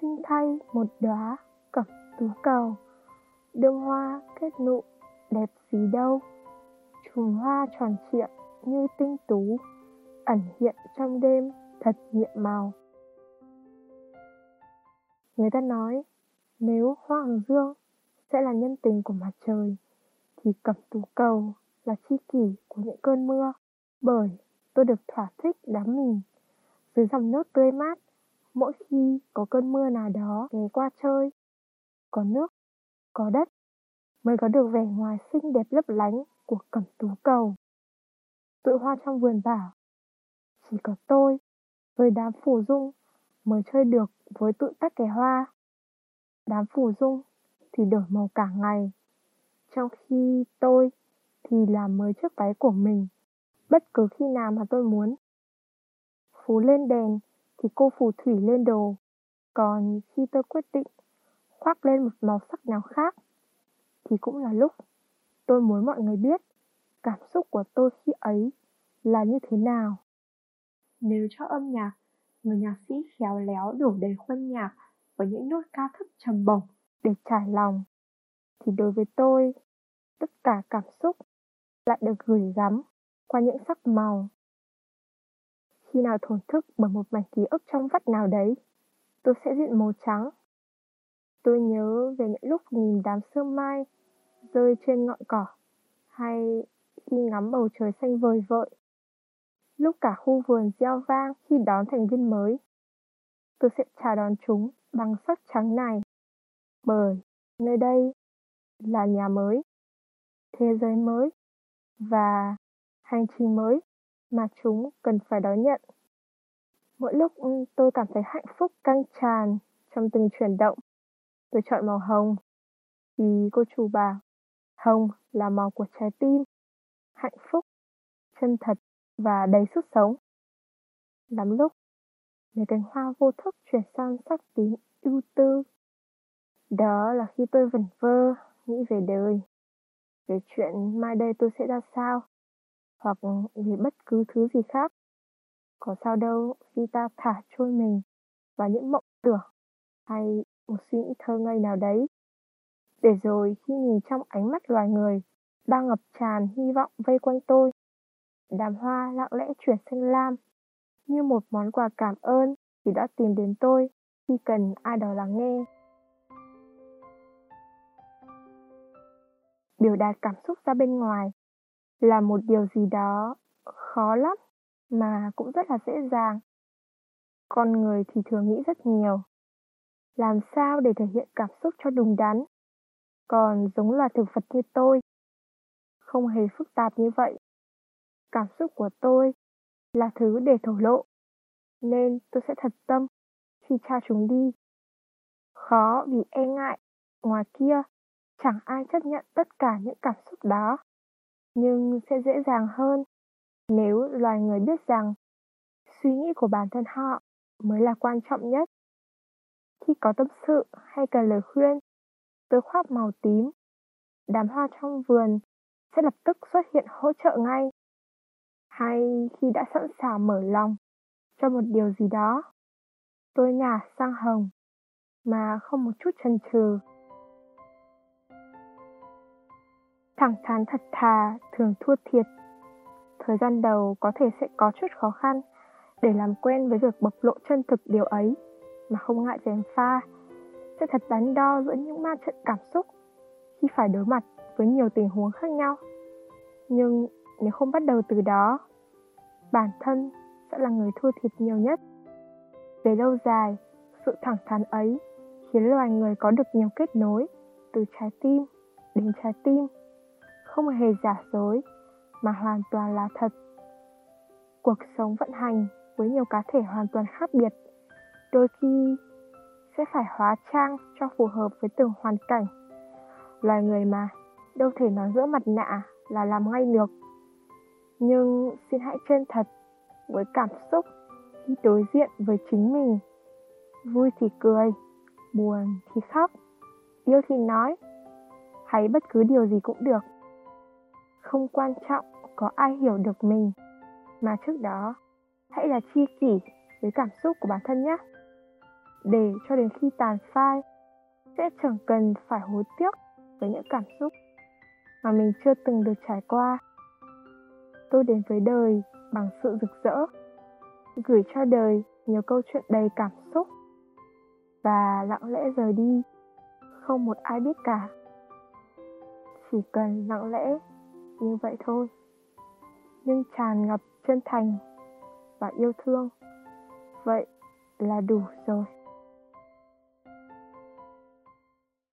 sinh thay một đóa cẩm tú cầu. Đơm hoa kết nụ đẹp gì đâu. Chùm hoa tròn trịa như tinh tú, ẩn hiện trong đêm thật nhiệm màu. Người ta nói, nếu hoa hồng dương sẽ là nhân tình của mặt trời, thì cẩm tú cầu là chi kỷ của những cơn mưa. Bởi tôi được thỏa thích đắm mình dưới dòng nước tươi mát mỗi khi có cơn mưa nào đó ghé qua chơi, có nước, có đất, mới có được vẻ ngoài xinh đẹp lấp lánh của cẩm tú cầu. Tụi hoa trong vườn bảo, chỉ có tôi với đám phủ dung mới chơi được với tụi tắc kè hoa. Đám phủ dung thì đổi màu cả ngày, trong khi tôi thì làm mới chiếc váy của mình, bất cứ khi nào mà tôi muốn. Phú lên đèn thì cô phù thủy lên đồ. Còn khi tôi quyết định khoác lên một màu sắc nào khác thì cũng là lúc tôi muốn mọi người biết cảm xúc của tôi khi ấy là như thế nào. Nếu cho âm nhạc người nhạc sĩ khéo léo đổ đầy khuân nhạc với những nốt cao thấp trầm bổng để trải lòng thì đối với tôi tất cả cảm xúc lại được gửi gắm qua những sắc màu khi nào thổn thức bởi một mảnh ký ức trong vắt nào đấy, tôi sẽ diện màu trắng. Tôi nhớ về những lúc nhìn đám sương mai rơi trên ngọn cỏ hay khi ngắm bầu trời xanh vời vợi. Lúc cả khu vườn gieo vang khi đón thành viên mới, tôi sẽ chào đón chúng bằng sắc trắng này. Bởi nơi đây là nhà mới, thế giới mới và hành trình mới mà chúng cần phải đón nhận. Mỗi lúc ừ, tôi cảm thấy hạnh phúc căng tràn trong từng chuyển động. Tôi chọn màu hồng vì cô chủ bảo, hồng là màu của trái tim, hạnh phúc, chân thật và đầy sức sống. Lắm lúc, mấy cánh hoa vô thức chuyển sang sắc tím ưu tư. Đó là khi tôi vẩn vơ, nghĩ về đời, về chuyện mai đây tôi sẽ ra sao hoặc về bất cứ thứ gì khác. Có sao đâu khi ta thả trôi mình vào những mộng tưởng hay một suy nghĩ thơ ngây nào đấy. Để rồi khi nhìn trong ánh mắt loài người đang ngập tràn hy vọng vây quanh tôi. Đàm hoa lặng lẽ chuyển xanh lam, như một món quà cảm ơn vì đã tìm đến tôi khi cần ai đó lắng nghe. Biểu đạt cảm xúc ra bên ngoài là một điều gì đó khó lắm mà cũng rất là dễ dàng. Con người thì thường nghĩ rất nhiều. Làm sao để thể hiện cảm xúc cho đúng đắn? Còn giống loài thực vật như tôi, không hề phức tạp như vậy. Cảm xúc của tôi là thứ để thổ lộ, nên tôi sẽ thật tâm khi tra chúng đi. Khó vì e ngại ngoài kia, chẳng ai chấp nhận tất cả những cảm xúc đó nhưng sẽ dễ dàng hơn nếu loài người biết rằng suy nghĩ của bản thân họ mới là quan trọng nhất. Khi có tâm sự hay cần lời khuyên tôi khoác màu tím, đám hoa trong vườn sẽ lập tức xuất hiện hỗ trợ ngay. Hay khi đã sẵn sàng mở lòng cho một điều gì đó, tôi nhả sang hồng mà không một chút chần chừ. Thẳng thắn, thật thà, thường thua thiệt. Thời gian đầu có thể sẽ có chút khó khăn để làm quen với việc bộc lộ chân thực điều ấy, mà không ngại gièm pha. Sẽ thật đắn đo giữa những ma trận cảm xúc khi phải đối mặt với nhiều tình huống khác nhau. Nhưng nếu không bắt đầu từ đó, bản thân sẽ là người thua thiệt nhiều nhất. Về lâu dài, sự thẳng thắn ấy khiến loài người có được nhiều kết nối từ trái tim đến trái tim không hề giả dối, mà hoàn toàn là thật. Cuộc sống vận hành với nhiều cá thể hoàn toàn khác biệt, đôi khi sẽ phải hóa trang cho phù hợp với từng hoàn cảnh. Loài người mà, đâu thể nói giữa mặt nạ là làm ngay được. Nhưng xin hãy chân thật với cảm xúc khi đối diện với chính mình. Vui thì cười, buồn thì khóc, yêu thì nói. Hay bất cứ điều gì cũng được không quan trọng có ai hiểu được mình. Mà trước đó, hãy là chi kỷ với cảm xúc của bản thân nhé. Để cho đến khi tàn phai, sẽ chẳng cần phải hối tiếc với những cảm xúc mà mình chưa từng được trải qua. Tôi đến với đời bằng sự rực rỡ, gửi cho đời nhiều câu chuyện đầy cảm xúc và lặng lẽ rời đi. Không một ai biết cả. Chỉ cần lặng lẽ như vậy thôi. Nhưng tràn ngập chân thành và yêu thương, vậy là đủ rồi.